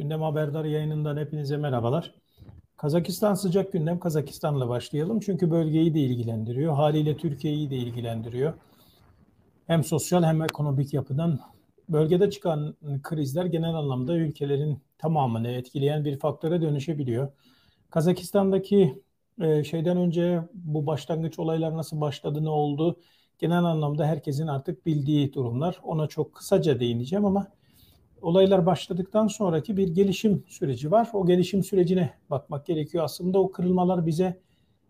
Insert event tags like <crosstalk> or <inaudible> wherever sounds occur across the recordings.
Gündem Haberdar yayınından hepinize merhabalar. Kazakistan sıcak gündem Kazakistan'la başlayalım. Çünkü bölgeyi de ilgilendiriyor. Haliyle Türkiye'yi de ilgilendiriyor. Hem sosyal hem ekonomik yapıdan bölgede çıkan krizler genel anlamda ülkelerin tamamını etkileyen bir faktöre dönüşebiliyor. Kazakistan'daki e, şeyden önce bu başlangıç olaylar nasıl başladı ne oldu genel anlamda herkesin artık bildiği durumlar. Ona çok kısaca değineceğim ama olaylar başladıktan sonraki bir gelişim süreci var. O gelişim sürecine bakmak gerekiyor. Aslında o kırılmalar bize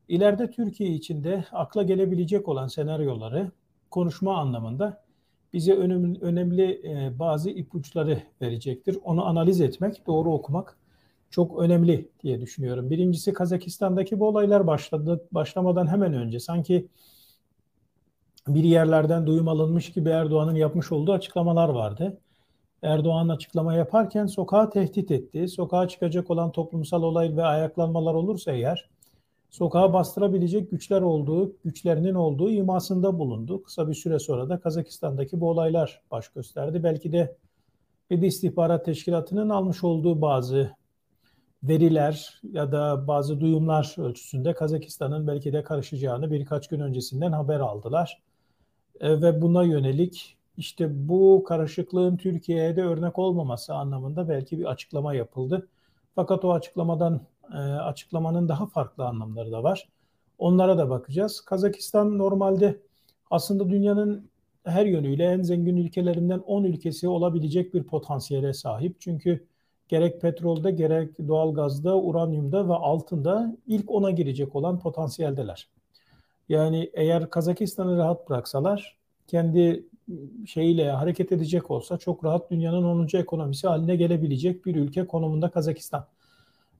ileride Türkiye içinde akla gelebilecek olan senaryoları konuşma anlamında bize önemli, önemli bazı ipuçları verecektir. Onu analiz etmek, doğru okumak çok önemli diye düşünüyorum. Birincisi Kazakistan'daki bu olaylar başladı başlamadan hemen önce sanki bir yerlerden duyum alınmış gibi Erdoğan'ın yapmış olduğu açıklamalar vardı. Erdoğan açıklama yaparken sokağa tehdit etti. Sokağa çıkacak olan toplumsal olay ve ayaklanmalar olursa eğer sokağa bastırabilecek güçler olduğu, güçlerinin olduğu imasında bulundu. Kısa bir süre sonra da Kazakistan'daki bu olaylar baş gösterdi. Belki de bir istihbarat teşkilatının almış olduğu bazı veriler ya da bazı duyumlar ölçüsünde Kazakistan'ın belki de karışacağını birkaç gün öncesinden haber aldılar. E, ve buna yönelik işte bu karışıklığın Türkiye'ye de örnek olmaması anlamında belki bir açıklama yapıldı. Fakat o açıklamadan e, açıklamanın daha farklı anlamları da var. Onlara da bakacağız. Kazakistan normalde aslında dünyanın her yönüyle en zengin ülkelerinden 10 ülkesi olabilecek bir potansiyele sahip. Çünkü gerek petrolde gerek doğalgazda, uranyumda ve altında ilk ona girecek olan potansiyeldeler. Yani eğer Kazakistan'ı rahat bıraksalar kendi şeyiyle hareket edecek olsa çok rahat dünyanın 10. ekonomisi haline gelebilecek bir ülke konumunda Kazakistan.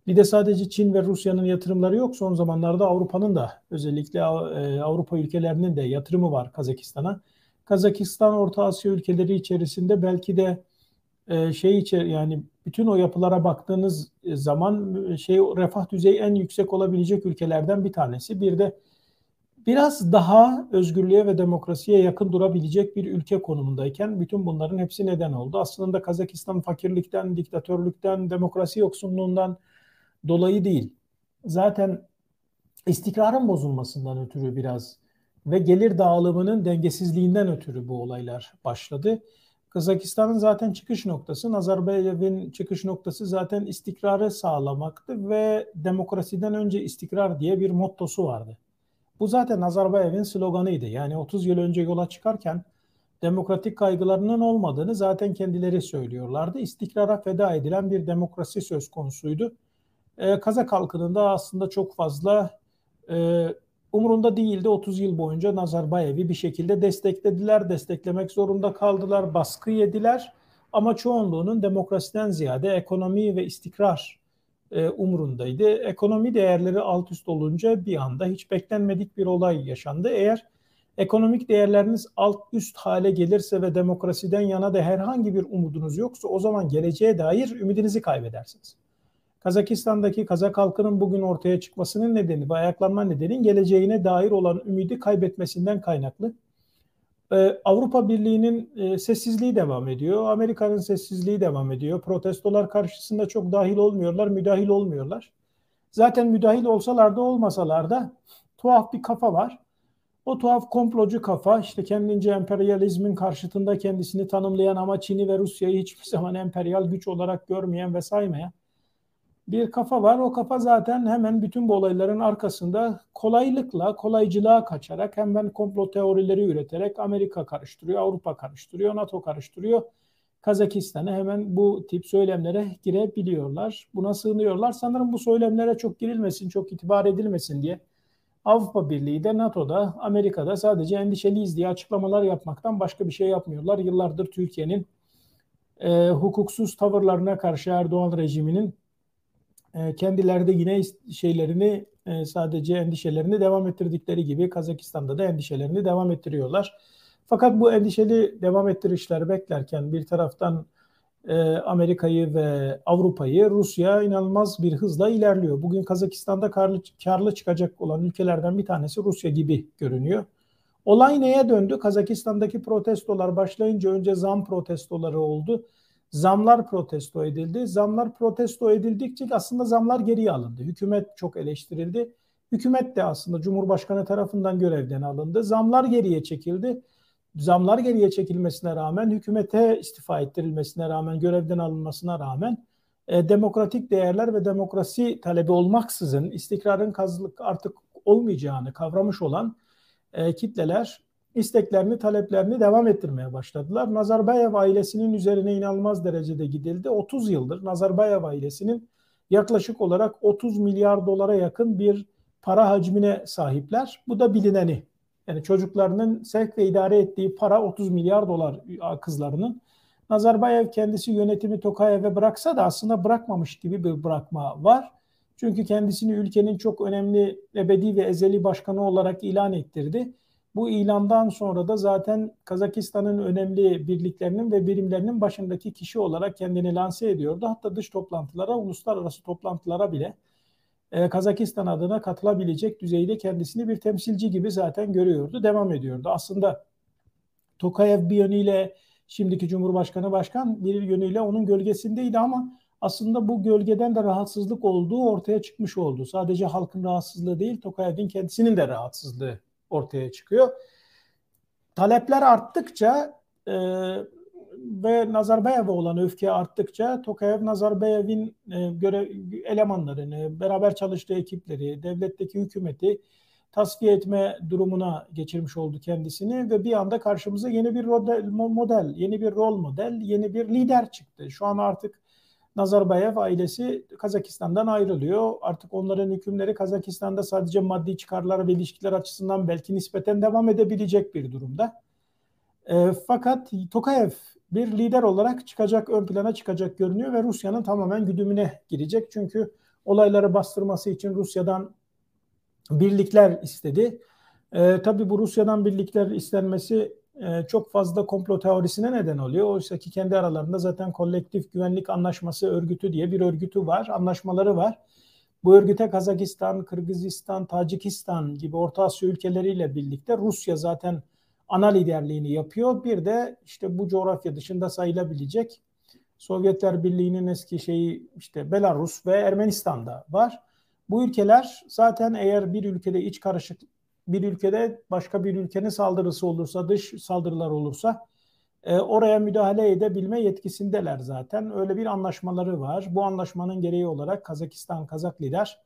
Bir de sadece Çin ve Rusya'nın yatırımları yok. Son zamanlarda Avrupa'nın da özellikle e, Avrupa ülkelerinin de yatırımı var Kazakistan'a. Kazakistan Orta Asya ülkeleri içerisinde belki de e, şey içer yani bütün o yapılara baktığınız zaman şey refah düzeyi en yüksek olabilecek ülkelerden bir tanesi. Bir de biraz daha özgürlüğe ve demokrasiye yakın durabilecek bir ülke konumundayken bütün bunların hepsi neden oldu. Aslında Kazakistan fakirlikten, diktatörlükten, demokrasi yoksunluğundan dolayı değil. Zaten istikrarın bozulmasından ötürü biraz ve gelir dağılımının dengesizliğinden ötürü bu olaylar başladı. Kazakistan'ın zaten çıkış noktası, Nazarbayev'in çıkış noktası zaten istikrarı sağlamaktı ve demokrasiden önce istikrar diye bir mottosu vardı. Bu zaten Nazarbayev'in sloganıydı. Yani 30 yıl önce yola çıkarken demokratik kaygılarının olmadığını zaten kendileri söylüyorlardı. İstikrara feda edilen bir demokrasi söz konusuydu. Ee, Kazak halkının da aslında çok fazla e, umurunda değildi. 30 yıl boyunca Nazarbayev'i bir şekilde desteklediler, desteklemek zorunda kaldılar, baskı yediler. Ama çoğunluğunun demokrasiden ziyade ekonomi ve istikrar e, umrundaydı. Ekonomi değerleri alt üst olunca bir anda hiç beklenmedik bir olay yaşandı. Eğer ekonomik değerleriniz alt üst hale gelirse ve demokrasiden yana da herhangi bir umudunuz yoksa o zaman geleceğe dair ümidinizi kaybedersiniz. Kazakistan'daki Kazak halkının bugün ortaya çıkmasının nedeni ve ayaklanma nedeni geleceğine dair olan ümidi kaybetmesinden kaynaklı. Ee, Avrupa Birliği'nin e, sessizliği devam ediyor. Amerika'nın sessizliği devam ediyor. Protestolar karşısında çok dahil olmuyorlar, müdahil olmuyorlar. Zaten müdahil olsalar da olmasalar da tuhaf bir kafa var. O tuhaf komplocu kafa işte kendince emperyalizmin karşıtında kendisini tanımlayan ama Çin'i ve Rusya'yı hiçbir <laughs> zaman emperyal güç olarak görmeyen ve saymayan bir kafa var. O kafa zaten hemen bütün bu olayların arkasında kolaylıkla, kolaycılığa kaçarak hemen komplo teorileri üreterek Amerika karıştırıyor, Avrupa karıştırıyor, NATO karıştırıyor. Kazakistan'ı hemen bu tip söylemlere girebiliyorlar. Buna sığınıyorlar. Sanırım bu söylemlere çok girilmesin, çok itibar edilmesin diye Avrupa Birliği de NATO'da, Amerika'da sadece endişeliyiz diye açıklamalar yapmaktan başka bir şey yapmıyorlar. Yıllardır Türkiye'nin e, hukuksuz tavırlarına karşı Erdoğan rejiminin e, kendileri de yine şeylerini e, sadece endişelerini devam ettirdikleri gibi Kazakistan'da da endişelerini devam ettiriyorlar. Fakat bu endişeli devam ettirişler beklerken bir taraftan e, Amerika'yı ve Avrupa'yı Rusya inanılmaz bir hızla ilerliyor. Bugün Kazakistan'da karlı, karlı çıkacak olan ülkelerden bir tanesi Rusya gibi görünüyor. Olay neye döndü? Kazakistan'daki protestolar başlayınca önce zam protestoları oldu. Zamlar protesto edildi. Zamlar protesto edildikçe aslında zamlar geriye alındı. Hükümet çok eleştirildi. Hükümet de aslında Cumhurbaşkanı tarafından görevden alındı. Zamlar geriye çekildi. Zamlar geriye çekilmesine rağmen, hükümete istifa ettirilmesine rağmen, görevden alınmasına rağmen e, demokratik değerler ve demokrasi talebi olmaksızın istikrarın kazılık artık olmayacağını kavramış olan e, kitleler isteklerini, taleplerini devam ettirmeye başladılar. Nazarbayev ailesinin üzerine inanılmaz derecede gidildi. 30 yıldır Nazarbayev ailesinin yaklaşık olarak 30 milyar dolara yakın bir para hacmine sahipler. Bu da bilineni. Yani çocuklarının sevk ve idare ettiği para 30 milyar dolar kızlarının. Nazarbayev kendisi yönetimi Tokayev'e bıraksa da aslında bırakmamış gibi bir bırakma var. Çünkü kendisini ülkenin çok önemli ebedi ve ezeli başkanı olarak ilan ettirdi. Bu ilandan sonra da zaten Kazakistan'ın önemli birliklerinin ve birimlerinin başındaki kişi olarak kendini lanse ediyordu. Hatta dış toplantılara, uluslararası toplantılara bile e, Kazakistan adına katılabilecek düzeyde kendisini bir temsilci gibi zaten görüyordu, devam ediyordu. Aslında Tokayev bir yönüyle şimdiki Cumhurbaşkanı Başkan bir yönüyle onun gölgesindeydi ama aslında bu gölgeden de rahatsızlık olduğu ortaya çıkmış oldu. Sadece halkın rahatsızlığı değil, Tokayev'in kendisinin de rahatsızlığı ortaya çıkıyor. Talepler arttıkça e, ve Nazarbayev'e olan öfke arttıkça Tokayev Nazarbayev'in e, görev elemanlarını, beraber çalıştığı ekipleri, devletteki hükümeti tasfiye etme durumuna geçirmiş oldu kendisini ve bir anda karşımıza yeni bir model, yeni bir rol model, yeni bir lider çıktı. Şu an artık Nazarbayev ailesi Kazakistan'dan ayrılıyor. Artık onların hükümleri Kazakistan'da sadece maddi çıkarlar ve ilişkiler açısından belki nispeten devam edebilecek bir durumda. E, fakat Tokayev bir lider olarak çıkacak, ön plana çıkacak görünüyor ve Rusya'nın tamamen güdümüne girecek. Çünkü olayları bastırması için Rusya'dan birlikler istedi. E, tabii bu Rusya'dan birlikler istenmesi e, çok fazla komplo teorisine neden oluyor. Oysa ki kendi aralarında zaten kolektif güvenlik anlaşması örgütü diye bir örgütü var, anlaşmaları var. Bu örgüte Kazakistan, Kırgızistan, Tacikistan gibi Orta Asya ülkeleriyle birlikte Rusya zaten ana liderliğini yapıyor. Bir de işte bu coğrafya dışında sayılabilecek Sovyetler Birliği'nin eski şeyi işte Belarus ve Ermenistan'da var. Bu ülkeler zaten eğer bir ülkede iç karışık bir ülkede başka bir ülkenin saldırısı olursa, dış saldırılar olursa e, oraya müdahale edebilme yetkisindeler zaten. Öyle bir anlaşmaları var. Bu anlaşmanın gereği olarak Kazakistan, Kazak lider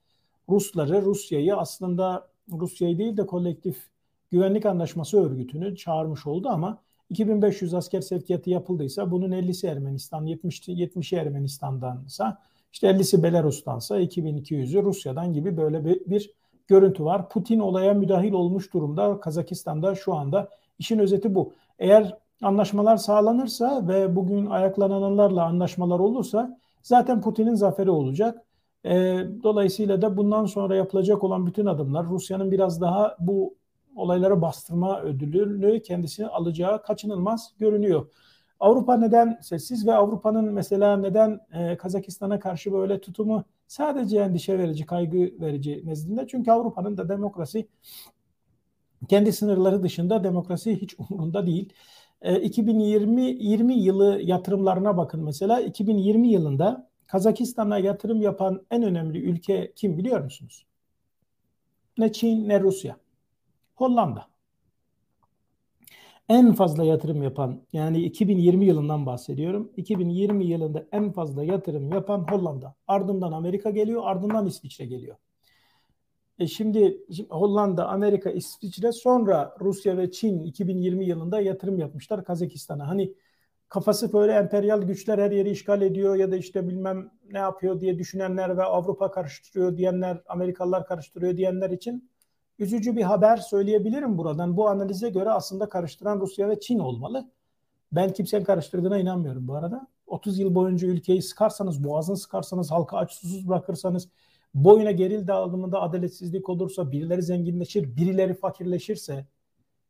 Rusları, Rusya'yı aslında Rusya'yı değil de kolektif güvenlik anlaşması örgütünü çağırmış oldu ama 2500 asker sevkiyatı yapıldıysa bunun 50'si Ermenistan, 70 70'i Ermenistan'dansa işte 50'si Belarus'tansa 2200'ü Rusya'dan gibi böyle bir, bir görüntü var. Putin olaya müdahil olmuş durumda Kazakistan'da şu anda. işin özeti bu. Eğer anlaşmalar sağlanırsa ve bugün ayaklananlarla anlaşmalar olursa zaten Putin'in zaferi olacak. E, dolayısıyla da bundan sonra yapılacak olan bütün adımlar Rusya'nın biraz daha bu olayları bastırma ödülünü kendisine alacağı kaçınılmaz görünüyor. Avrupa neden sessiz ve Avrupa'nın mesela neden e, Kazakistan'a karşı böyle tutumu sadece endişe verici, kaygı verici nezdinde? Çünkü Avrupa'nın da demokrasi kendi sınırları dışında demokrasi hiç <laughs> umurunda değil. E, 2020 20 yılı yatırımlarına bakın mesela 2020 yılında Kazakistan'a yatırım yapan en önemli ülke kim biliyor musunuz? Ne Çin ne Rusya. Hollanda en fazla yatırım yapan yani 2020 yılından bahsediyorum. 2020 yılında en fazla yatırım yapan Hollanda. Ardından Amerika geliyor, ardından İsviçre geliyor. E şimdi, şimdi Hollanda, Amerika, İsviçre sonra Rusya ve Çin 2020 yılında yatırım yapmışlar Kazakistan'a. Hani kafası böyle emperyal güçler her yeri işgal ediyor ya da işte bilmem ne yapıyor diye düşünenler ve Avrupa karıştırıyor diyenler, Amerikalılar karıştırıyor diyenler için üzücü bir haber söyleyebilirim buradan. Bu analize göre aslında karıştıran Rusya ve Çin olmalı. Ben kimsenin karıştırdığına inanmıyorum bu arada. 30 yıl boyunca ülkeyi sıkarsanız, boğazını sıkarsanız, halkı aç susuz bırakırsanız, boyuna geril dağılımında adaletsizlik olursa, birileri zenginleşir, birileri fakirleşirse,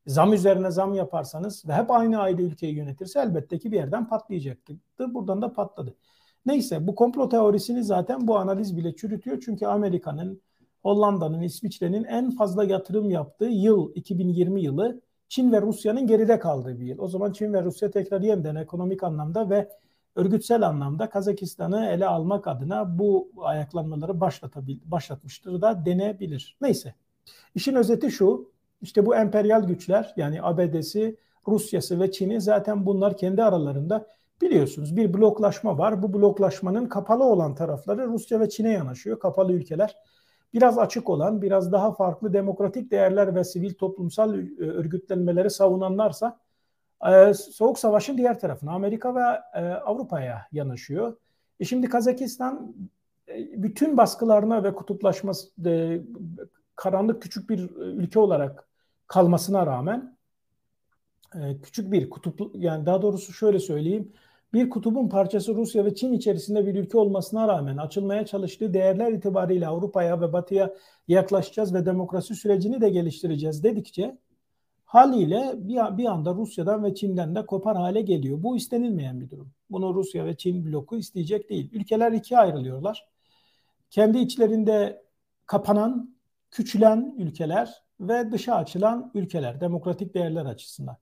zam üzerine zam yaparsanız ve hep aynı aile ülkeyi yönetirse elbette ki bir yerden patlayacaktır. Buradan da patladı. Neyse bu komplo teorisini zaten bu analiz bile çürütüyor. Çünkü Amerika'nın, Hollanda'nın, İsviçre'nin en fazla yatırım yaptığı yıl 2020 yılı Çin ve Rusya'nın geride kaldığı bir yıl. O zaman Çin ve Rusya tekrar yeniden ekonomik anlamda ve örgütsel anlamda Kazakistan'ı ele almak adına bu ayaklanmaları başlatmıştır da denebilir. Neyse. İşin özeti şu. İşte bu emperyal güçler yani ABD'si, Rusya'sı ve Çin'i zaten bunlar kendi aralarında biliyorsunuz bir bloklaşma var. Bu bloklaşmanın kapalı olan tarafları Rusya ve Çin'e yanaşıyor. Kapalı ülkeler biraz açık olan, biraz daha farklı demokratik değerler ve sivil toplumsal e, örgütlenmeleri savunanlarsa e, Soğuk Savaş'ın diğer tarafına Amerika ve e, Avrupa'ya yanaşıyor. E şimdi Kazakistan bütün baskılarına ve kutuplaşması karanlık küçük bir ülke olarak kalmasına rağmen küçük bir kutup yani daha doğrusu şöyle söyleyeyim bir kutubun parçası Rusya ve Çin içerisinde bir ülke olmasına rağmen açılmaya çalıştığı değerler itibariyle Avrupa'ya ve Batı'ya yaklaşacağız ve demokrasi sürecini de geliştireceğiz dedikçe haliyle bir, bir anda Rusya'dan ve Çin'den de kopar hale geliyor. Bu istenilmeyen bir durum. Bunu Rusya ve Çin bloku isteyecek değil. Ülkeler ikiye ayrılıyorlar. Kendi içlerinde kapanan, küçülen ülkeler ve dışa açılan ülkeler demokratik değerler açısından.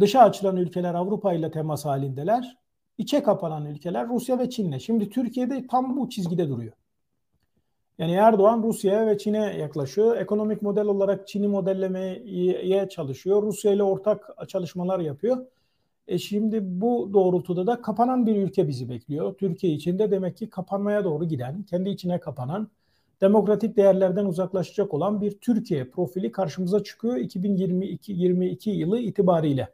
Dışa açılan ülkeler Avrupa ile temas halindeler içe kapanan ülkeler Rusya ve Çin'le. Şimdi Türkiye'de tam bu çizgide duruyor. Yani Erdoğan Rusya'ya ve Çin'e yaklaşıyor. Ekonomik model olarak Çin'i modellemeye çalışıyor. Rusya ile ortak çalışmalar yapıyor. E şimdi bu doğrultuda da kapanan bir ülke bizi bekliyor. Türkiye içinde demek ki kapanmaya doğru giden, kendi içine kapanan, demokratik değerlerden uzaklaşacak olan bir Türkiye profili karşımıza çıkıyor 2022 yılı itibariyle.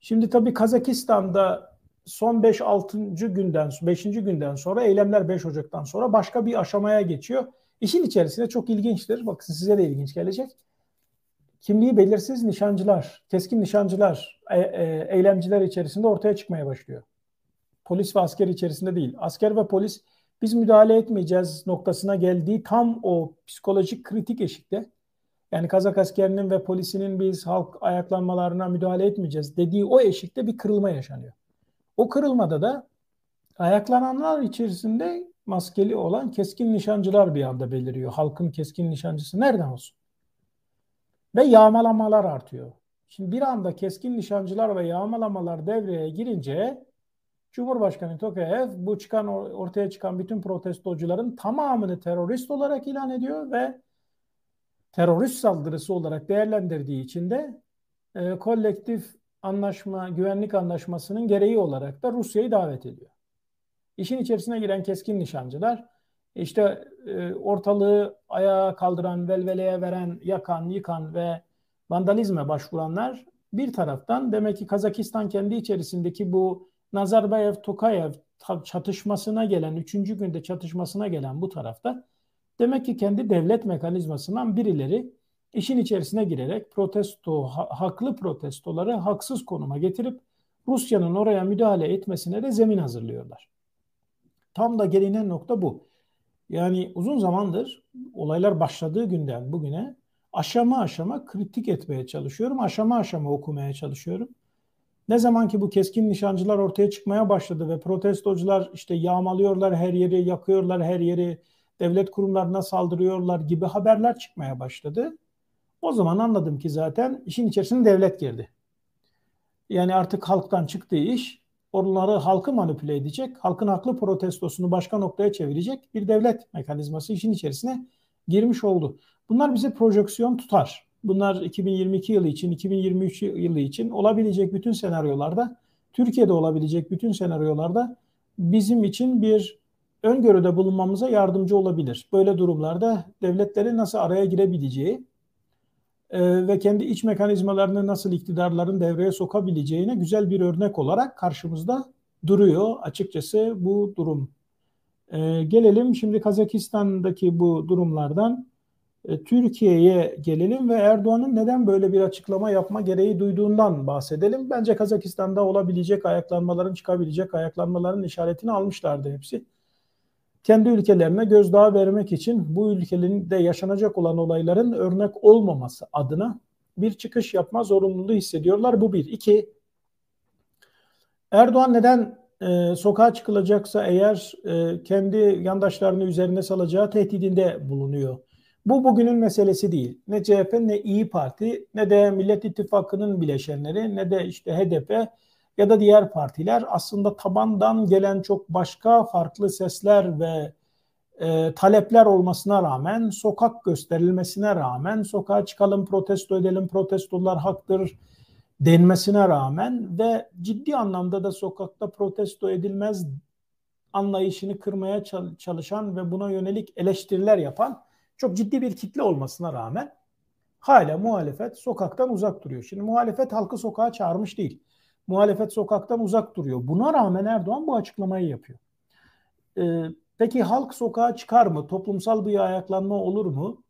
Şimdi tabii Kazakistan'da son 5-6. günden 5. günden sonra eylemler 5 Ocak'tan sonra başka bir aşamaya geçiyor. İşin içerisinde çok ilginçtir. Bakın size de ilginç gelecek. Kimliği belirsiz nişancılar, keskin nişancılar, e, e, eylemciler içerisinde ortaya çıkmaya başlıyor. Polis ve asker içerisinde değil. Asker ve polis biz müdahale etmeyeceğiz noktasına geldiği tam o psikolojik kritik eşikte. Yani Kazak askerinin ve polisinin biz halk ayaklanmalarına müdahale etmeyeceğiz dediği o eşikte bir kırılma yaşanıyor. O kırılmada da ayaklananlar içerisinde maskeli olan keskin nişancılar bir anda beliriyor. Halkın keskin nişancısı nereden olsun? Ve yağmalamalar artıyor. Şimdi bir anda keskin nişancılar ve yağmalamalar devreye girince Cumhurbaşkanı Tokayev bu çıkan ortaya çıkan bütün protestocuların tamamını terörist olarak ilan ediyor ve terörist saldırısı olarak değerlendirdiği için de e, kolektif anlaşma, güvenlik anlaşmasının gereği olarak da Rusya'yı davet ediyor. İşin içerisine giren keskin nişancılar işte e, ortalığı ayağa kaldıran, velveleye veren, yakan, yıkan ve vandalizme başvuranlar bir taraftan demek ki Kazakistan kendi içerisindeki bu Nazarbayev-Tokayev çatışmasına gelen, üçüncü günde çatışmasına gelen bu tarafta demek ki kendi devlet mekanizmasından birileri işin içerisine girerek protesto, ha, haklı protestoları haksız konuma getirip Rusya'nın oraya müdahale etmesine de zemin hazırlıyorlar. Tam da gelinen nokta bu. Yani uzun zamandır olaylar başladığı günden bugüne aşama aşama kritik etmeye çalışıyorum. Aşama aşama okumaya çalışıyorum. Ne zaman ki bu keskin nişancılar ortaya çıkmaya başladı ve protestocular işte yağmalıyorlar her yeri, yakıyorlar her yeri, devlet kurumlarına saldırıyorlar gibi haberler çıkmaya başladı. O zaman anladım ki zaten işin içerisine devlet girdi. Yani artık halktan çıktığı iş onları halkı manipüle edecek, halkın haklı protestosunu başka noktaya çevirecek bir devlet mekanizması işin içerisine girmiş oldu. Bunlar bize projeksiyon tutar. Bunlar 2022 yılı için, 2023 yılı için olabilecek bütün senaryolarda, Türkiye'de olabilecek bütün senaryolarda bizim için bir öngörüde bulunmamıza yardımcı olabilir. Böyle durumlarda devletlerin nasıl araya girebileceği, e, ve kendi iç mekanizmalarını nasıl iktidarların devreye sokabileceğine güzel bir örnek olarak karşımızda duruyor açıkçası bu durum. E, gelelim şimdi Kazakistan'daki bu durumlardan E, Türkiye'ye gelelim ve Erdoğan'ın neden böyle bir açıklama yapma gereği duyduğundan bahsedelim. Bence Kazakistan'da olabilecek ayaklanmaların, çıkabilecek ayaklanmaların işaretini almışlardı hepsi. Kendi ülkelerine gözdağı vermek için bu ülkenin de yaşanacak olan olayların örnek olmaması adına bir çıkış yapma zorunluluğu hissediyorlar. Bu bir. İki, Erdoğan neden e, sokağa çıkılacaksa eğer e, kendi yandaşlarını üzerine salacağı tehdidinde bulunuyor? Bu bugünün meselesi değil. Ne CHP ne İyi Parti ne de Millet İttifakı'nın bileşenleri ne de işte HDP ya da diğer partiler aslında tabandan gelen çok başka farklı sesler ve e, talepler olmasına rağmen sokak gösterilmesine rağmen sokağa çıkalım protesto edelim protestolar haktır denmesine rağmen ve ciddi anlamda da sokakta protesto edilmez anlayışını kırmaya çalışan ve buna yönelik eleştiriler yapan çok ciddi bir kitle olmasına rağmen hala muhalefet sokaktan uzak duruyor. Şimdi muhalefet halkı sokağa çağırmış değil. Muhalefet sokaktan uzak duruyor. Buna rağmen Erdoğan bu açıklamayı yapıyor. Ee, peki halk sokağa çıkar mı? Toplumsal bir ayaklanma olur mu?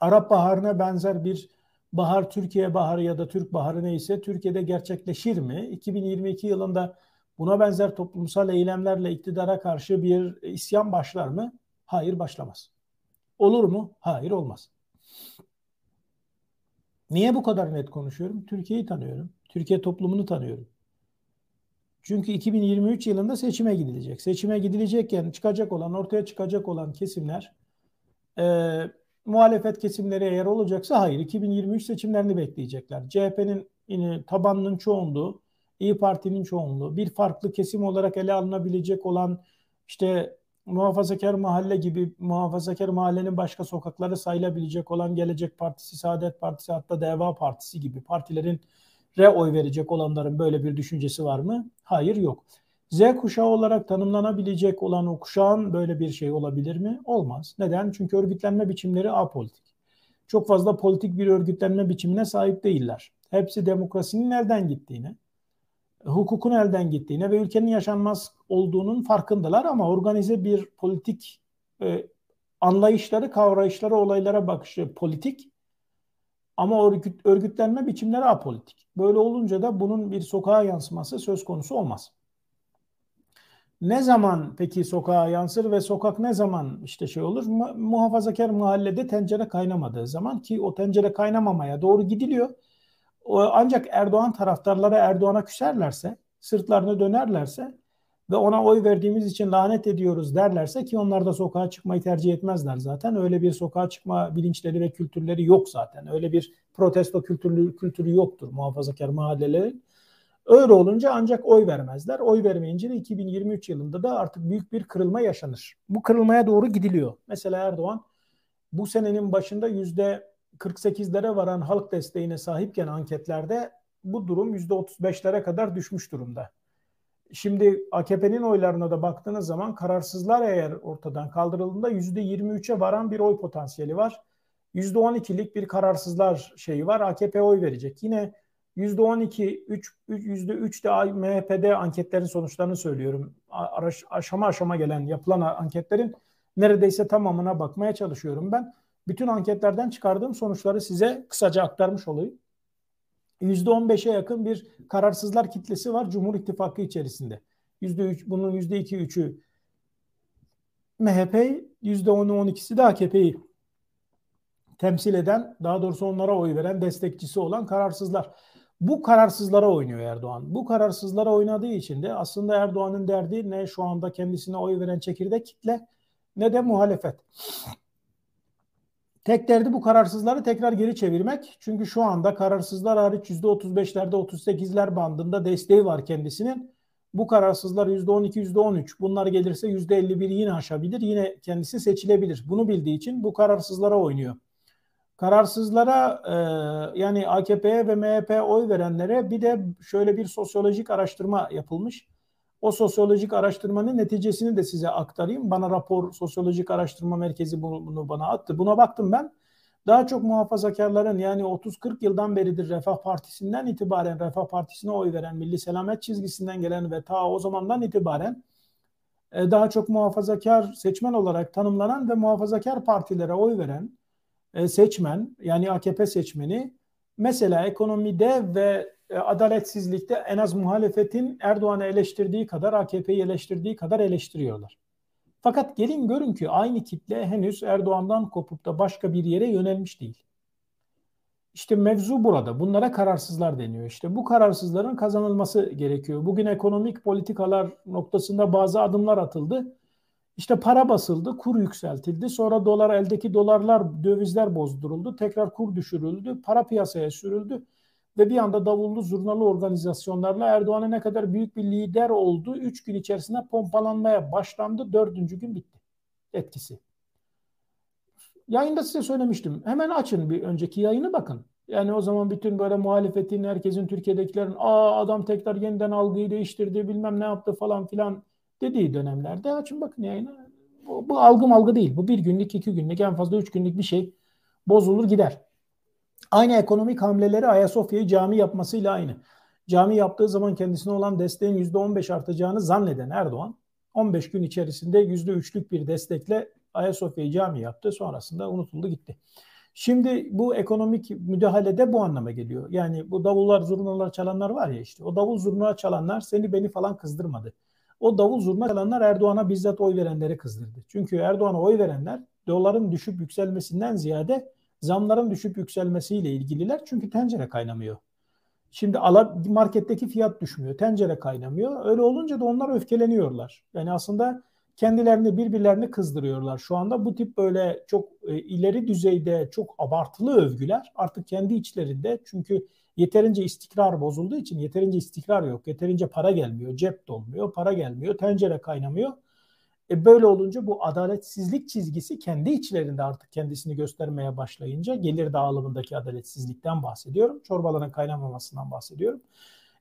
Arap Baharı'na benzer bir bahar Türkiye Baharı ya da Türk Baharı neyse Türkiye'de gerçekleşir mi? 2022 yılında buna benzer toplumsal eylemlerle iktidara karşı bir isyan başlar mı? Hayır başlamaz. Olur mu? Hayır olmaz. Niye bu kadar net konuşuyorum? Türkiye'yi tanıyorum. Türkiye toplumunu tanıyorum. Çünkü 2023 yılında seçime gidilecek. Seçime gidilecekken çıkacak olan, ortaya çıkacak olan kesimler e, muhalefet kesimleri eğer olacaksa hayır 2023 seçimlerini bekleyecekler. CHP'nin yine tabanının çoğunluğu, İyi Parti'nin çoğunluğu, bir farklı kesim olarak ele alınabilecek olan işte muhafazakar mahalle gibi muhafazakar mahallenin başka sokakları sayılabilecek olan Gelecek Partisi, Saadet Partisi hatta Deva Partisi gibi partilerin re oy verecek olanların böyle bir düşüncesi var mı? Hayır yok. Z kuşağı olarak tanımlanabilecek olan o kuşağın böyle bir şey olabilir mi? Olmaz. Neden? Çünkü örgütlenme biçimleri apolitik. Çok fazla politik bir örgütlenme biçimine sahip değiller. Hepsi demokrasinin nereden gittiğine, hukukun elden gittiğine ve ülkenin yaşanmaz olduğunun farkındalar ama organize bir politik e, anlayışları, kavrayışları, olaylara bakışı politik ama örgüt, örgütlenme biçimleri apolitik. Böyle olunca da bunun bir sokağa yansıması söz konusu olmaz. Ne zaman peki sokağa yansır ve sokak ne zaman işte şey olur? Muhafazakar mahallede tencere kaynamadığı zaman ki o tencere kaynamamaya doğru gidiliyor. Ancak Erdoğan taraftarları Erdoğan'a küserlerse, sırtlarını dönerlerse ve ona oy verdiğimiz için lanet ediyoruz derlerse ki onlar da sokağa çıkmayı tercih etmezler zaten. Öyle bir sokağa çıkma bilinçleri ve kültürleri yok zaten. Öyle bir protesto kültürü, kültürü yoktur muhafazakar mahallelerin. Öyle olunca ancak oy vermezler. Oy vermeyince de 2023 yılında da artık büyük bir kırılma yaşanır. Bu kırılmaya doğru gidiliyor. Mesela Erdoğan bu senenin başında yüzde 48'lere varan halk desteğine sahipken anketlerde bu durum %35'lere kadar düşmüş durumda. Şimdi AKP'nin oylarına da baktığınız zaman kararsızlar eğer ortadan kaldırıldığında %23'e varan bir oy potansiyeli var. %12'lik bir kararsızlar şeyi var. AKP oy verecek. Yine %12, 3, %3 de MHP'de anketlerin sonuçlarını söylüyorum. Aşama aşama gelen yapılan anketlerin neredeyse tamamına bakmaya çalışıyorum ben. Bütün anketlerden çıkardığım sonuçları size kısaca aktarmış olayım. %15'e yakın bir kararsızlar kitlesi var Cumhur İttifakı içerisinde. %3, bunun %2, 3'ü MHP, %10'u 12'si de AKP'yi temsil eden, daha doğrusu onlara oy veren, destekçisi olan kararsızlar. Bu kararsızlara oynuyor Erdoğan. Bu kararsızlara oynadığı için de aslında Erdoğan'ın derdi ne şu anda kendisine oy veren çekirdek kitle ne de muhalefet. Tek derdi bu kararsızları tekrar geri çevirmek. Çünkü şu anda kararsızlar hariç %35'lerde 38'ler bandında desteği var kendisinin. Bu kararsızlar %12, %13. Bunlar gelirse %51 yine aşabilir. Yine kendisi seçilebilir. Bunu bildiği için bu kararsızlara oynuyor. Kararsızlara e, yani AKP'ye ve MHP oy verenlere bir de şöyle bir sosyolojik araştırma yapılmış. O sosyolojik araştırmanın neticesini de size aktarayım. Bana rapor Sosyolojik Araştırma Merkezi bunu, bana attı. Buna baktım ben. Daha çok muhafazakarların yani 30-40 yıldan beridir Refah Partisi'nden itibaren Refah Partisi'ne oy veren, Milli Selamet çizgisinden gelen ve ta o zamandan itibaren e, daha çok muhafazakar seçmen olarak tanımlanan ve muhafazakar partilere oy veren e, seçmen yani AKP seçmeni mesela ekonomide ve adaletsizlikte en az muhalefetin Erdoğan'ı eleştirdiği kadar AKP'yi eleştirdiği kadar eleştiriyorlar. Fakat gelin görün ki aynı kitle henüz Erdoğan'dan kopup da başka bir yere yönelmiş değil. İşte mevzu burada. Bunlara kararsızlar deniyor. İşte bu kararsızların kazanılması gerekiyor. Bugün ekonomik politikalar noktasında bazı adımlar atıldı. İşte para basıldı, kur yükseltildi. Sonra dolar eldeki dolarlar, dövizler bozduruldu. Tekrar kur düşürüldü. Para piyasaya sürüldü. Ve bir anda davullu zurnalı organizasyonlarla Erdoğan'a ne kadar büyük bir lider oldu. Üç gün içerisinde pompalanmaya başlandı. Dördüncü gün bitti etkisi. Yayında size söylemiştim. Hemen açın bir önceki yayını bakın. Yani o zaman bütün böyle muhalefetin, herkesin Türkiye'dekilerin aa adam tekrar yeniden algıyı değiştirdi bilmem ne yaptı falan filan dediği dönemlerde açın bakın yayını. Bu, bu algı malgı değil. Bu bir günlük, iki günlük, en fazla üç günlük bir şey bozulur gider. Aynı ekonomik hamleleri Ayasofya'yı cami yapmasıyla aynı. Cami yaptığı zaman kendisine olan desteğin %15 artacağını zanneden Erdoğan 15 gün içerisinde %3'lük bir destekle Ayasofya'yı cami yaptı. Sonrasında unutuldu gitti. Şimdi bu ekonomik müdahalede bu anlama geliyor. Yani bu davullar, zurnalar çalanlar var ya işte. O davul zurna çalanlar seni beni falan kızdırmadı. O davul zurna çalanlar Erdoğan'a bizzat oy verenleri kızdırdı. Çünkü Erdoğan'a oy verenler doların düşüp yükselmesinden ziyade zamların düşüp yükselmesiyle ilgililer. Çünkü tencere kaynamıyor. Şimdi marketteki fiyat düşmüyor. Tencere kaynamıyor. Öyle olunca da onlar öfkeleniyorlar. Yani aslında kendilerini birbirlerini kızdırıyorlar. Şu anda bu tip böyle çok e, ileri düzeyde çok abartılı övgüler artık kendi içlerinde çünkü yeterince istikrar bozulduğu için yeterince istikrar yok. Yeterince para gelmiyor, cep dolmuyor, para gelmiyor, tencere kaynamıyor. E böyle olunca bu adaletsizlik çizgisi kendi içlerinde artık kendisini göstermeye başlayınca gelir dağılımındaki adaletsizlikten bahsediyorum. Çorbaların kaynamamasından bahsediyorum.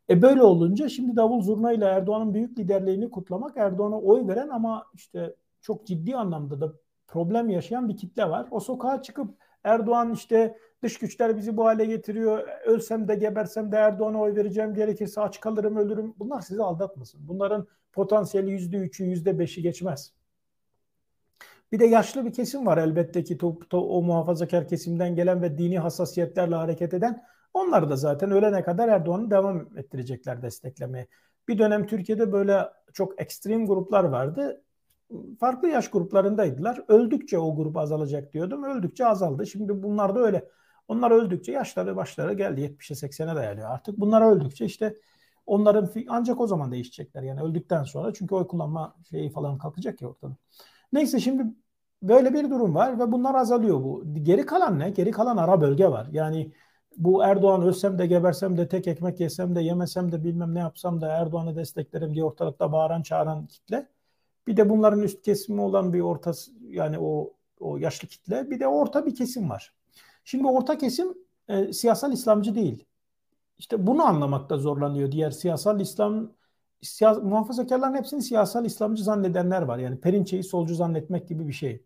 E böyle olunca şimdi davul zurna ile Erdoğan'ın büyük liderliğini kutlamak Erdoğan'a oy veren ama işte çok ciddi anlamda da problem yaşayan bir kitle var. O sokağa çıkıp Erdoğan işte dış güçler bizi bu hale getiriyor. Ölsem de gebersem de Erdoğan'a oy vereceğim. Gerekirse aç kalırım ölürüm. Bunlar sizi aldatmasın. Bunların potansiyeli yüzde üçü yüzde beşi geçmez. Bir de yaşlı bir kesim var elbette ki to, to, o muhafazakar kesimden gelen ve dini hassasiyetlerle hareket eden. Onlar da zaten ölene kadar Erdoğan'ı devam ettirecekler desteklemeye. Bir dönem Türkiye'de böyle çok ekstrem gruplar vardı. Farklı yaş gruplarındaydılar. Öldükçe o grup azalacak diyordum. Öldükçe azaldı. Şimdi bunlar da öyle. Onlar öldükçe yaşları başları geldi 70'e 80'e dayanıyor artık. Bunlar öldükçe işte onların ancak o zaman değişecekler yani öldükten sonra çünkü oy kullanma şeyi falan kalkacak ya ortada. Neyse şimdi böyle bir durum var ve bunlar azalıyor bu. Geri kalan ne? Geri kalan ara bölge var. Yani bu Erdoğan ölsem de gebersem de tek ekmek yesem de yemesem de bilmem ne yapsam da Erdoğan'ı desteklerim diye ortalıkta bağıran çağıran kitle. Bir de bunların üst kesimi olan bir orta yani o o yaşlı kitle bir de orta bir kesim var. Şimdi orta kesim e, siyasal İslamcı değil. İşte bunu anlamakta zorlanıyor diğer siyasal İslam siyas, muhafazakarların hepsini siyasal İslamcı zannedenler var. Yani Perinçe'yi solcu zannetmek gibi bir şey.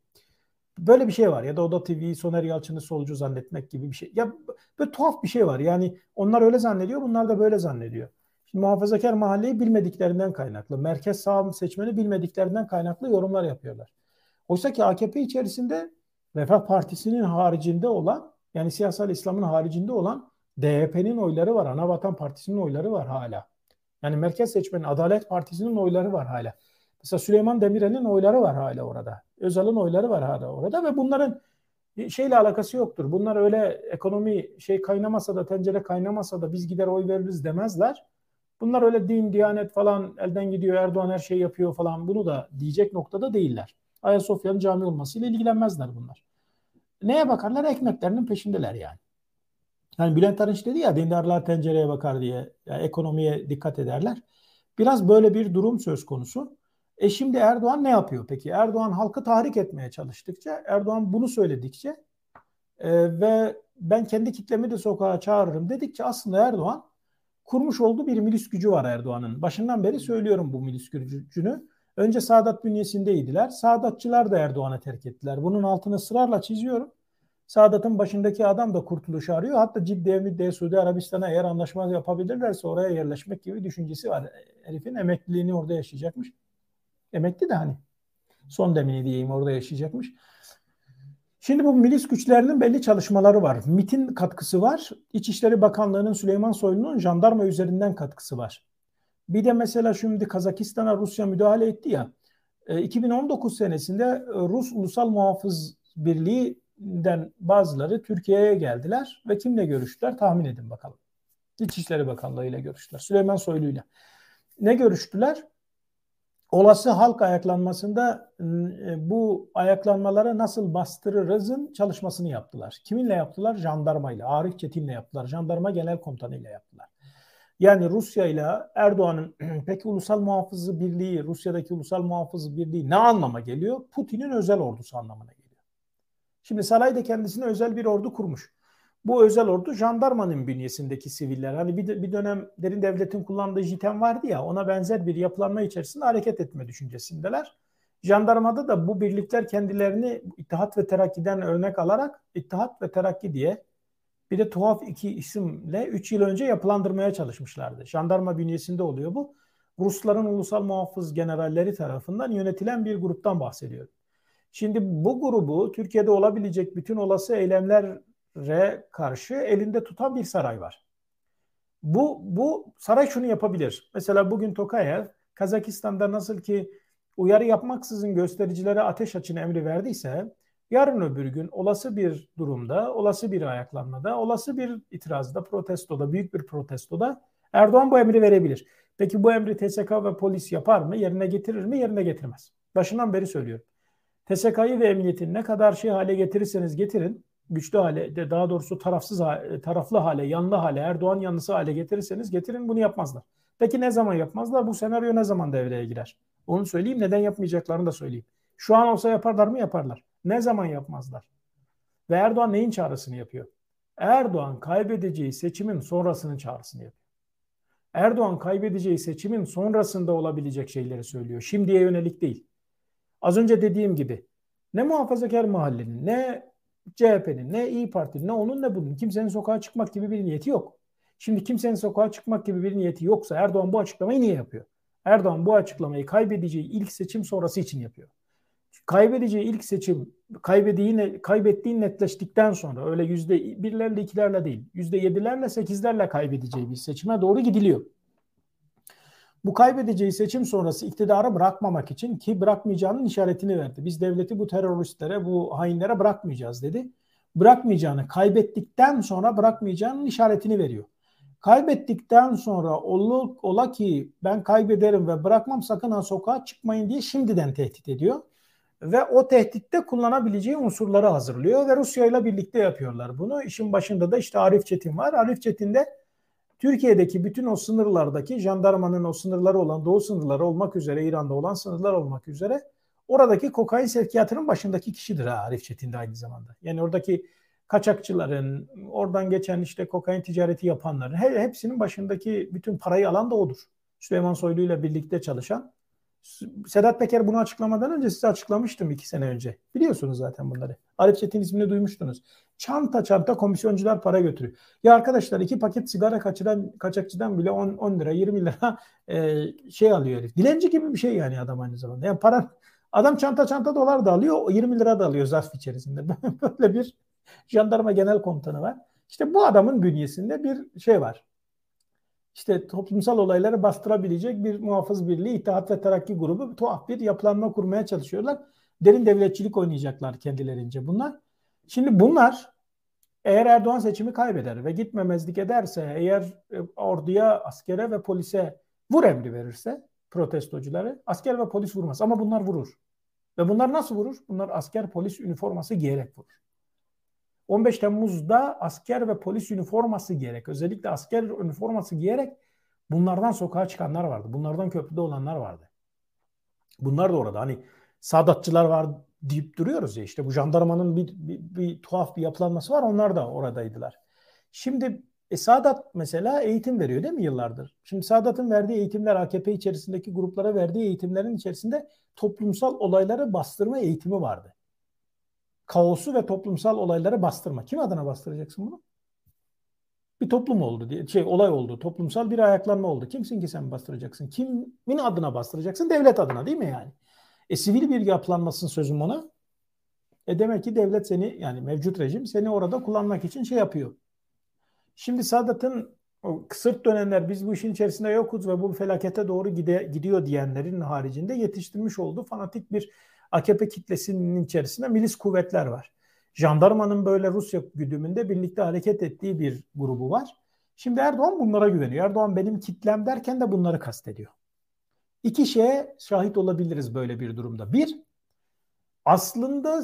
Böyle bir şey var ya da Oda TV Soner Yalçın'ı solcu zannetmek gibi bir şey. Ya böyle tuhaf bir şey var. Yani onlar öyle zannediyor, bunlar da böyle zannediyor. Şimdi muhafazakar mahalleyi bilmediklerinden kaynaklı, merkez sağ seçmeni bilmediklerinden kaynaklı yorumlar yapıyorlar. Oysa ki AKP içerisinde Refah Partisi'nin haricinde olan yani siyasal İslam'ın haricinde olan DYP'nin oyları var. Anavatan Partisi'nin oyları var hala. Yani merkez seçmenin Adalet Partisi'nin oyları var hala. Mesela Süleyman Demirel'in oyları var hala orada. Özal'ın oyları var hala orada ve bunların şeyle alakası yoktur. Bunlar öyle ekonomi şey kaynamasa da tencere kaynamasa da biz gider oy veririz demezler. Bunlar öyle din, diyanet falan elden gidiyor Erdoğan her şeyi yapıyor falan bunu da diyecek noktada değiller. Ayasofya'nın cami olmasıyla ilgilenmezler bunlar. Neye bakarlar? Ekmeklerinin peşindeler yani. Yani Bülent Arınç dedi ya dindarlar tencereye bakar diye yani ekonomiye dikkat ederler. Biraz böyle bir durum söz konusu. E şimdi Erdoğan ne yapıyor peki? Erdoğan halkı tahrik etmeye çalıştıkça, Erdoğan bunu söyledikçe e, ve ben kendi kitlemi de sokağa çağırırım dedikçe aslında Erdoğan kurmuş olduğu bir milis gücü var Erdoğan'ın. Başından beri söylüyorum bu milis gücünü. Önce Sadat bünyesindeydiler. Sadatçılar da Erdoğan'a terk ettiler. Bunun altını ısrarla çiziyorum. Sadat'ın başındaki adam da kurtuluş arıyor. Hatta Ciddiye Middiye Suudi Arabistan'a eğer anlaşma yapabilirlerse oraya yerleşmek gibi düşüncesi var. Herifin emekliliğini orada yaşayacakmış. Emekli de hani son demini diyeyim orada yaşayacakmış. Şimdi bu milis güçlerinin belli çalışmaları var. MIT'in katkısı var. İçişleri Bakanlığı'nın Süleyman Soylu'nun jandarma üzerinden katkısı var. Bir de mesela şimdi Kazakistan'a Rusya müdahale etti ya. 2019 e, senesinde Rus Ulusal Muhafız Birliği'den bazıları Türkiye'ye geldiler ve kimle görüştüler tahmin edin bakalım. İçişleri Bakanlığı ile görüştüler. Süleyman Soylu ile. Ne görüştüler? olası halk ayaklanmasında e, bu ayaklanmalara nasıl bastırırızın çalışmasını yaptılar. Kiminle yaptılar? Jandarmayla. Arif Çetin'le yaptılar. Jandarma Genel Komutanı ile yaptılar. Yani Rusya ile Erdoğan'ın <clears throat> peki Ulusal Muhafızı Birliği, Rusya'daki Ulusal Muhafızı Birliği ne anlama geliyor? Putin'in özel ordusu anlamına geliyor. Şimdi sarayda kendisine özel bir ordu kurmuş. Bu özel ordu jandarmanın bünyesindeki siviller. Hani bir, bir dönem derin devletin kullandığı JITEM vardı ya ona benzer bir yapılanma içerisinde hareket etme düşüncesindeler. Jandarmada da bu birlikler kendilerini İttihat ve Terakki'den örnek alarak İttihat ve Terakki diye bir de tuhaf iki isimle 3 yıl önce yapılandırmaya çalışmışlardı. Jandarma bünyesinde oluyor bu. Rusların ulusal muhafız generalleri tarafından yönetilen bir gruptan bahsediyorum. Şimdi bu grubu Türkiye'de olabilecek bütün olası eylemler karşı elinde tutan bir saray var. Bu, bu saray şunu yapabilir. Mesela bugün Tokayev Kazakistan'da nasıl ki uyarı yapmaksızın göstericilere ateş açın emri verdiyse yarın öbür gün olası bir durumda, olası bir ayaklanmada, olası bir itirazda, protestoda, büyük bir protestoda Erdoğan bu emri verebilir. Peki bu emri TSK ve polis yapar mı? Yerine getirir mi? Yerine getirmez. Başından beri söylüyorum. TSK'yı ve emniyetin ne kadar şey hale getirirseniz getirin güçlü hale, de daha doğrusu tarafsız taraflı hale, yanlı hale, Erdoğan yanlısı hale getirirseniz getirin bunu yapmazlar. Peki ne zaman yapmazlar? Bu senaryo ne zaman devreye girer? Onu söyleyeyim. Neden yapmayacaklarını da söyleyeyim. Şu an olsa yaparlar mı? Yaparlar. Ne zaman yapmazlar? Ve Erdoğan neyin çağrısını yapıyor? Erdoğan kaybedeceği seçimin sonrasının çağrısını yapıyor. Erdoğan kaybedeceği seçimin sonrasında olabilecek şeyleri söylüyor. Şimdiye yönelik değil. Az önce dediğim gibi ne muhafazakar mahallenin ne CHP'nin ne İyi Parti'nin ne onun ne bunun kimsenin sokağa çıkmak gibi bir niyeti yok. Şimdi kimsenin sokağa çıkmak gibi bir niyeti yoksa Erdoğan bu açıklamayı niye yapıyor? Erdoğan bu açıklamayı kaybedeceği ilk seçim sonrası için yapıyor. Kaybedeceği ilk seçim kaybettiği, kaybettiği netleştikten sonra öyle yüzde birlerle ikilerle değil yüzde yedilerle sekizlerle kaybedeceği bir seçime doğru gidiliyor. Bu kaybedeceği seçim sonrası iktidarı bırakmamak için ki bırakmayacağının işaretini verdi. Biz devleti bu teröristlere, bu hainlere bırakmayacağız dedi. Bırakmayacağını, kaybettikten sonra bırakmayacağının işaretini veriyor. Kaybettikten sonra ola, ola ki ben kaybederim ve bırakmam sakın ha sokağa çıkmayın diye şimdiden tehdit ediyor. Ve o tehditte kullanabileceği unsurları hazırlıyor ve Rusya ile birlikte yapıyorlar bunu. İşin başında da işte Arif Çetin var. Arif Çetin de Türkiye'deki bütün o sınırlardaki jandarmanın o sınırları olan doğu sınırları olmak üzere İran'da olan sınırlar olmak üzere oradaki kokain sevkiyatının başındaki kişidir ha Arif Çetin de aynı zamanda. Yani oradaki kaçakçıların, oradan geçen işte kokain ticareti yapanların hepsinin başındaki bütün parayı alan da odur. Süleyman Soylu ile birlikte çalışan Sedat Peker bunu açıklamadan önce size açıklamıştım iki sene önce. Biliyorsunuz zaten bunları. Arif Çetin ismini duymuştunuz. Çanta çanta komisyoncular para götürüyor. Ya arkadaşlar iki paket sigara kaçıran kaçakçıdan bile 10, 10 lira 20 lira e, şey alıyor herif. Dilenci gibi bir şey yani adam aynı zamanda. Yani para adam çanta çanta dolar da alıyor 20 lira da alıyor zarf içerisinde. <laughs> Böyle bir jandarma genel komutanı var. İşte bu adamın bünyesinde bir şey var işte toplumsal olayları bastırabilecek bir muhafız birliği, İttihat ve Terakki grubu tuhaf bir yapılanma kurmaya çalışıyorlar. Derin devletçilik oynayacaklar kendilerince bunlar. Şimdi bunlar eğer Erdoğan seçimi kaybeder ve gitmemezlik ederse, eğer e, orduya, askere ve polise vur emri verirse protestocuları, asker ve polis vurmaz ama bunlar vurur. Ve bunlar nasıl vurur? Bunlar asker polis üniforması giyerek vurur. 15 Temmuz'da asker ve polis üniforması giyerek, özellikle asker üniforması giyerek bunlardan sokağa çıkanlar vardı. Bunlardan köprüde olanlar vardı. Bunlar da orada. Hani Sadatçılar var deyip duruyoruz ya işte bu jandarmanın bir, bir, bir tuhaf bir yapılanması var. Onlar da oradaydılar. Şimdi e, Sadat mesela eğitim veriyor değil mi yıllardır? Şimdi Sadat'ın verdiği eğitimler AKP içerisindeki gruplara verdiği eğitimlerin içerisinde toplumsal olayları bastırma eğitimi vardı kaosu ve toplumsal olayları bastırma. Kim adına bastıracaksın bunu? Bir toplum oldu diye şey olay oldu. Toplumsal bir ayaklanma oldu. Kimsin ki sen bastıracaksın? Kimin adına bastıracaksın? Devlet adına değil mi yani? E sivil bir yapılanmasın sözüm ona. E demek ki devlet seni yani mevcut rejim seni orada kullanmak için şey yapıyor. Şimdi Sadat'ın o kısırt dönemler biz bu işin içerisinde yokuz ve bu felakete doğru gide, gidiyor diyenlerin haricinde yetiştirmiş olduğu fanatik bir AKP kitlesinin içerisinde milis kuvvetler var. Jandarmanın böyle Rusya güdümünde birlikte hareket ettiği bir grubu var. Şimdi Erdoğan bunlara güveniyor. Erdoğan benim kitlem derken de bunları kastediyor. İki şeye şahit olabiliriz böyle bir durumda. Bir, aslında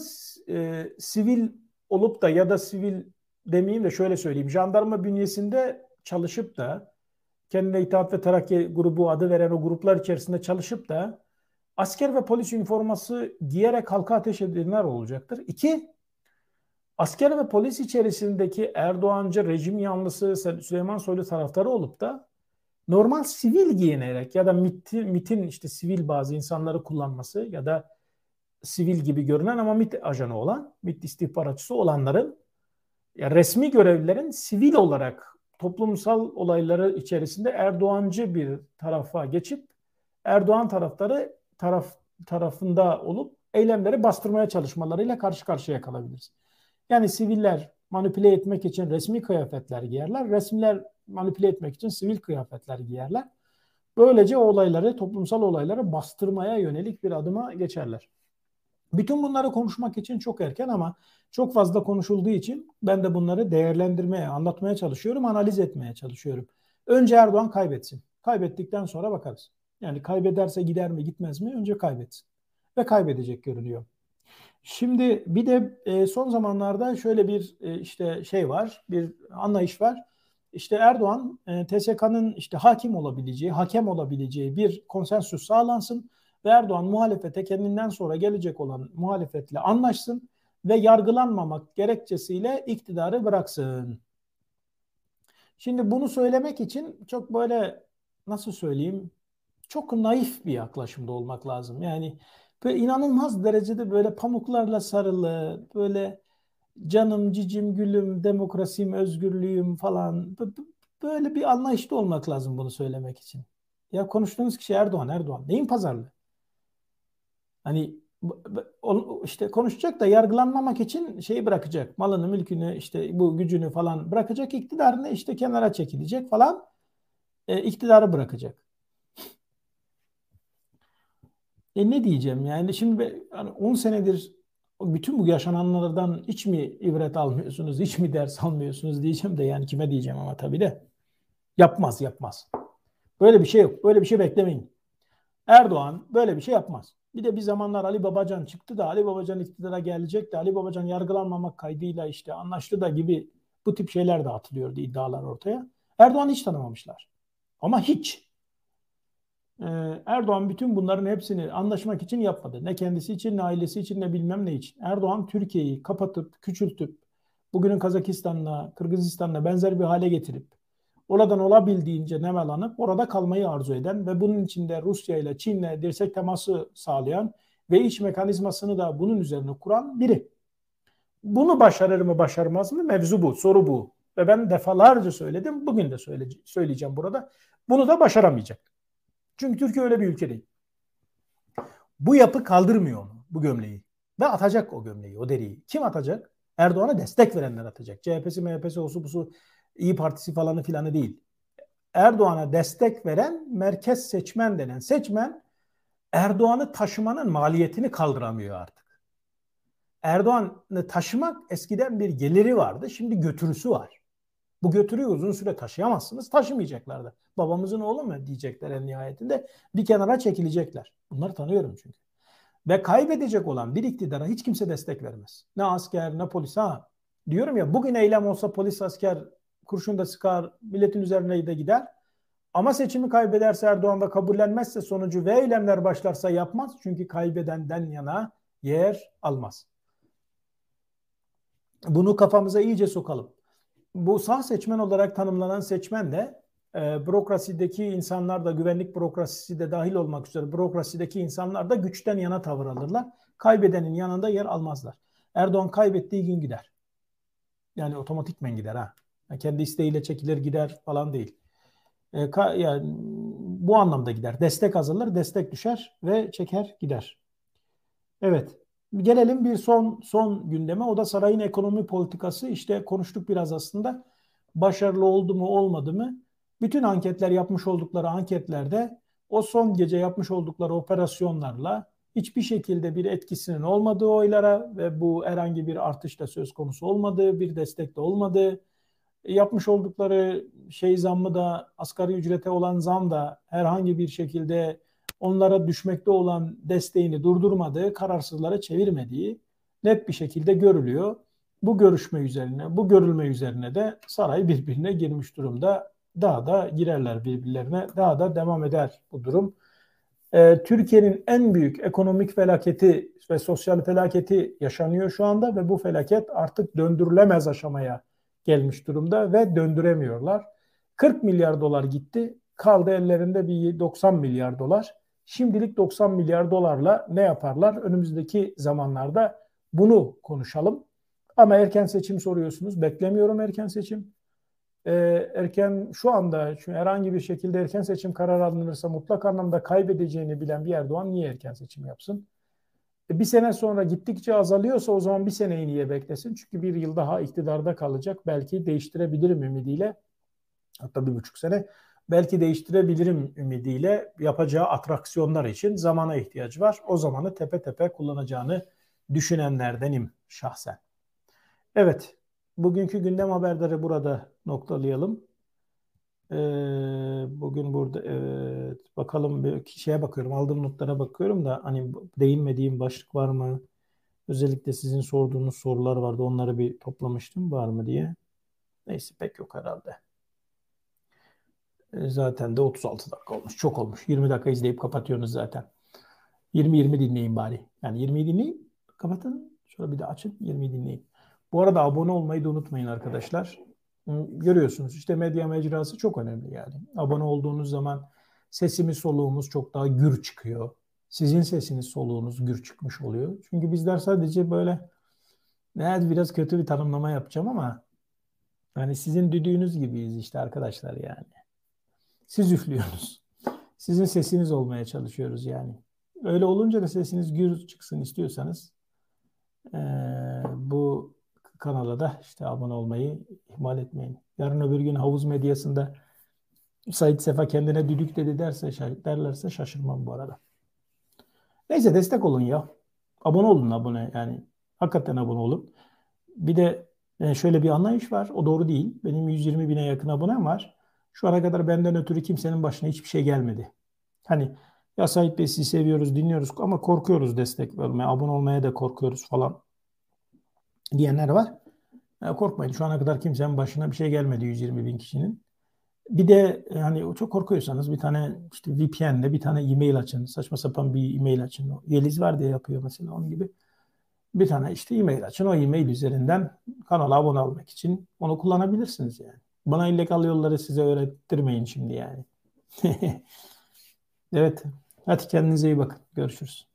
e, sivil olup da ya da sivil demeyeyim de şöyle söyleyeyim. Jandarma bünyesinde çalışıp da kendine İttihat ve Terakki grubu adı veren o gruplar içerisinde çalışıp da asker ve polis üniforması giyerek halka ateş edenler olacaktır. İki, asker ve polis içerisindeki Erdoğancı rejim yanlısı Süleyman Soylu taraftarı olup da normal sivil giyinerek ya da MIT'in, MIT'in işte sivil bazı insanları kullanması ya da sivil gibi görünen ama MIT ajanı olan, MIT istihbaratçısı olanların ya resmi görevlilerin sivil olarak toplumsal olayları içerisinde Erdoğancı bir tarafa geçip Erdoğan taraftarı taraf tarafında olup eylemleri bastırmaya çalışmalarıyla karşı karşıya kalabiliriz. Yani siviller manipüle etmek için resmi kıyafetler giyerler, resmiler manipüle etmek için sivil kıyafetler giyerler. Böylece olayları, toplumsal olayları bastırmaya yönelik bir adıma geçerler. Bütün bunları konuşmak için çok erken ama çok fazla konuşulduğu için ben de bunları değerlendirmeye, anlatmaya çalışıyorum, analiz etmeye çalışıyorum. Önce Erdoğan kaybetsin. Kaybettikten sonra bakarız. Yani kaybederse gider mi gitmez mi? Önce kaybetsin. Ve kaybedecek görünüyor. Şimdi bir de e, son zamanlarda şöyle bir e, işte şey var, bir anlayış var. İşte Erdoğan e, TSK'nın işte hakim olabileceği, hakem olabileceği bir konsensüs sağlansın ve Erdoğan muhalefete kendinden sonra gelecek olan muhalefetle anlaşsın ve yargılanmamak gerekçesiyle iktidarı bıraksın. Şimdi bunu söylemek için çok böyle nasıl söyleyeyim çok naif bir yaklaşımda olmak lazım. Yani böyle inanılmaz derecede böyle pamuklarla sarılı, böyle canım, cicim, gülüm, demokrasim, özgürlüğüm falan böyle bir anlayışta olmak lazım bunu söylemek için. Ya konuştuğunuz kişi Erdoğan, Erdoğan. Neyin pazarlığı? Hani işte konuşacak da yargılanmamak için şeyi bırakacak. Malını, mülkünü, işte bu gücünü falan bırakacak. iktidarını işte kenara çekilecek falan. E, iktidarı bırakacak. E ne diyeceğim yani şimdi hani 10 senedir bütün bu yaşananlardan hiç mi ibret almıyorsunuz, hiç mi ders almıyorsunuz diyeceğim de yani kime diyeceğim ama tabii de yapmaz yapmaz. Böyle bir şey yok. Böyle bir şey beklemeyin. Erdoğan böyle bir şey yapmaz. Bir de bir zamanlar Ali Babacan çıktı da Ali Babacan iktidara gelecek de Ali Babacan yargılanmamak kaydıyla işte anlaştı da gibi bu tip şeyler de atılıyordu iddialar ortaya. Erdoğan'ı hiç tanımamışlar. Ama hiç. Ee, Erdoğan bütün bunların hepsini anlaşmak için yapmadı. Ne kendisi için ne ailesi için ne bilmem ne için. Erdoğan Türkiye'yi kapatıp, küçültüp, bugünün Kazakistan'la, Kırgızistan'la benzer bir hale getirip, oradan olabildiğince nemalanıp orada kalmayı arzu eden ve bunun içinde Rusya ile Çin'le dirsek teması sağlayan ve iç mekanizmasını da bunun üzerine kuran biri. Bunu başarır mı başarmaz mı mevzu bu, soru bu. Ve ben defalarca söyledim, bugün de söyleyeceğim burada. Bunu da başaramayacak. Çünkü Türkiye öyle bir ülke değil. Bu yapı kaldırmıyor onu, bu gömleği. Ve atacak o gömleği, o deriyi. Kim atacak? Erdoğan'a destek verenler atacak. CHP'si, MHP'si, osu busu, İyi Partisi falanı filanı değil. Erdoğan'a destek veren merkez seçmen denen seçmen Erdoğan'ı taşımanın maliyetini kaldıramıyor artık. Erdoğan'ı taşımak eskiden bir geliri vardı. Şimdi götürüsü var. Bu götürüyü uzun süre taşıyamazsınız. Taşımayacaklar da. Babamızın oğlu mu diyecekler en nihayetinde. Bir kenara çekilecekler. Bunları tanıyorum çünkü. Ve kaybedecek olan bir iktidara hiç kimse destek vermez. Ne asker ne polis. Ha diyorum ya bugün eylem olsa polis asker kurşun da sıkar milletin üzerine de gider. Ama seçimi kaybederse Erdoğan da kabullenmezse sonucu ve eylemler başlarsa yapmaz. Çünkü kaybedenden yana yer almaz. Bunu kafamıza iyice sokalım bu sağ seçmen olarak tanımlanan seçmen de e, bürokrasideki insanlar da güvenlik bürokrasisi de dahil olmak üzere bürokrasideki insanlar da güçten yana tavır alırlar. Kaybedenin yanında yer almazlar. Erdoğan kaybettiği gün gider. Yani otomatikmen gider ha. Yani kendi isteğiyle çekilir gider falan değil. E, ka, yani bu anlamda gider. Destek azalır, destek düşer ve çeker gider. Evet. Gelelim bir son son gündeme. O da sarayın ekonomi politikası. İşte konuştuk biraz aslında. Başarılı oldu mu olmadı mı? Bütün anketler yapmış oldukları anketlerde o son gece yapmış oldukları operasyonlarla hiçbir şekilde bir etkisinin olmadığı oylara ve bu herhangi bir artış da söz konusu olmadığı, bir destek de olmadığı, yapmış oldukları şey zammı da asgari ücrete olan zam da herhangi bir şekilde onlara düşmekte olan desteğini durdurmadığı, kararsızlara çevirmediği net bir şekilde görülüyor. Bu görüşme üzerine, bu görülme üzerine de saray birbirine girmiş durumda. Daha da girerler birbirlerine, daha da devam eder bu durum. Ee, Türkiye'nin en büyük ekonomik felaketi ve sosyal felaketi yaşanıyor şu anda ve bu felaket artık döndürülemez aşamaya gelmiş durumda ve döndüremiyorlar. 40 milyar dolar gitti. Kaldı ellerinde bir 90 milyar dolar. Şimdilik 90 milyar dolarla ne yaparlar? Önümüzdeki zamanlarda bunu konuşalım. Ama erken seçim soruyorsunuz. Beklemiyorum erken seçim. Ee, erken şu anda herhangi bir şekilde erken seçim kararı alınırsa mutlak anlamda kaybedeceğini bilen bir Erdoğan niye erken seçim yapsın? E, bir sene sonra gittikçe azalıyorsa o zaman bir seneyi niye beklesin? Çünkü bir yıl daha iktidarda kalacak. Belki değiştirebilirim ümidiyle. Hatta bir buçuk sene. Belki değiştirebilirim ümidiyle yapacağı atraksiyonlar için zamana ihtiyacı var. O zamanı tepe tepe kullanacağını düşünenlerdenim şahsen. Evet, bugünkü gündem haberleri burada noktalayalım. Ee, bugün burada evet, bakalım bir şeye bakıyorum. Aldığım notlara bakıyorum da hani değinmediğim başlık var mı? Özellikle sizin sorduğunuz sorular vardı. Onları bir toplamıştım var mı diye. Neyse pek yok herhalde. Ee, zaten de 36 dakika olmuş. Çok olmuş. 20 dakika izleyip kapatıyorsunuz zaten. 20-20 dinleyin bari. Yani 20'yi dinleyin. Kapatın. Şöyle bir de açın. 20'yi dinleyin. Bu arada abone olmayı da unutmayın arkadaşlar görüyorsunuz işte medya mecrası çok önemli yani. Abone olduğunuz zaman sesimiz soluğumuz çok daha gür çıkıyor. Sizin sesiniz soluğunuz gür çıkmış oluyor. Çünkü bizler sadece böyle evet biraz kötü bir tanımlama yapacağım ama yani sizin düdüğünüz gibiyiz işte arkadaşlar yani. Siz üflüyorsunuz. Sizin sesiniz olmaya çalışıyoruz yani. Öyle olunca da sesiniz gür çıksın istiyorsanız ee, bu kanala da işte abone olmayı ihmal etmeyin. Yarın öbür gün havuz medyasında Said Sefa kendine düdük dedi derse derlerse şaşırmam bu arada. Neyse destek olun ya. Abone olun abone yani. Hakikaten abone olun. Bir de e, şöyle bir anlayış var. O doğru değil. Benim 120 bine yakın abonem var. Şu ana kadar benden ötürü kimsenin başına hiçbir şey gelmedi. Hani ya Sait Bey sizi seviyoruz, dinliyoruz ama korkuyoruz destek vermeye, abone olmaya da korkuyoruz falan diyenler var. E, korkmayın şu ana kadar kimsenin başına bir şey gelmedi 120 bin kişinin. Bir de hani çok korkuyorsanız bir tane işte VPN'de bir tane e-mail açın. Saçma sapan bir e-mail açın. Yeliz var diye yapıyor mesela onun gibi. Bir tane işte e-mail açın. O e-mail üzerinden kanala abone olmak için onu kullanabilirsiniz yani. Bana illegal yolları size öğrettirmeyin şimdi yani. <laughs> evet. Hadi kendinize iyi bakın. Görüşürüz.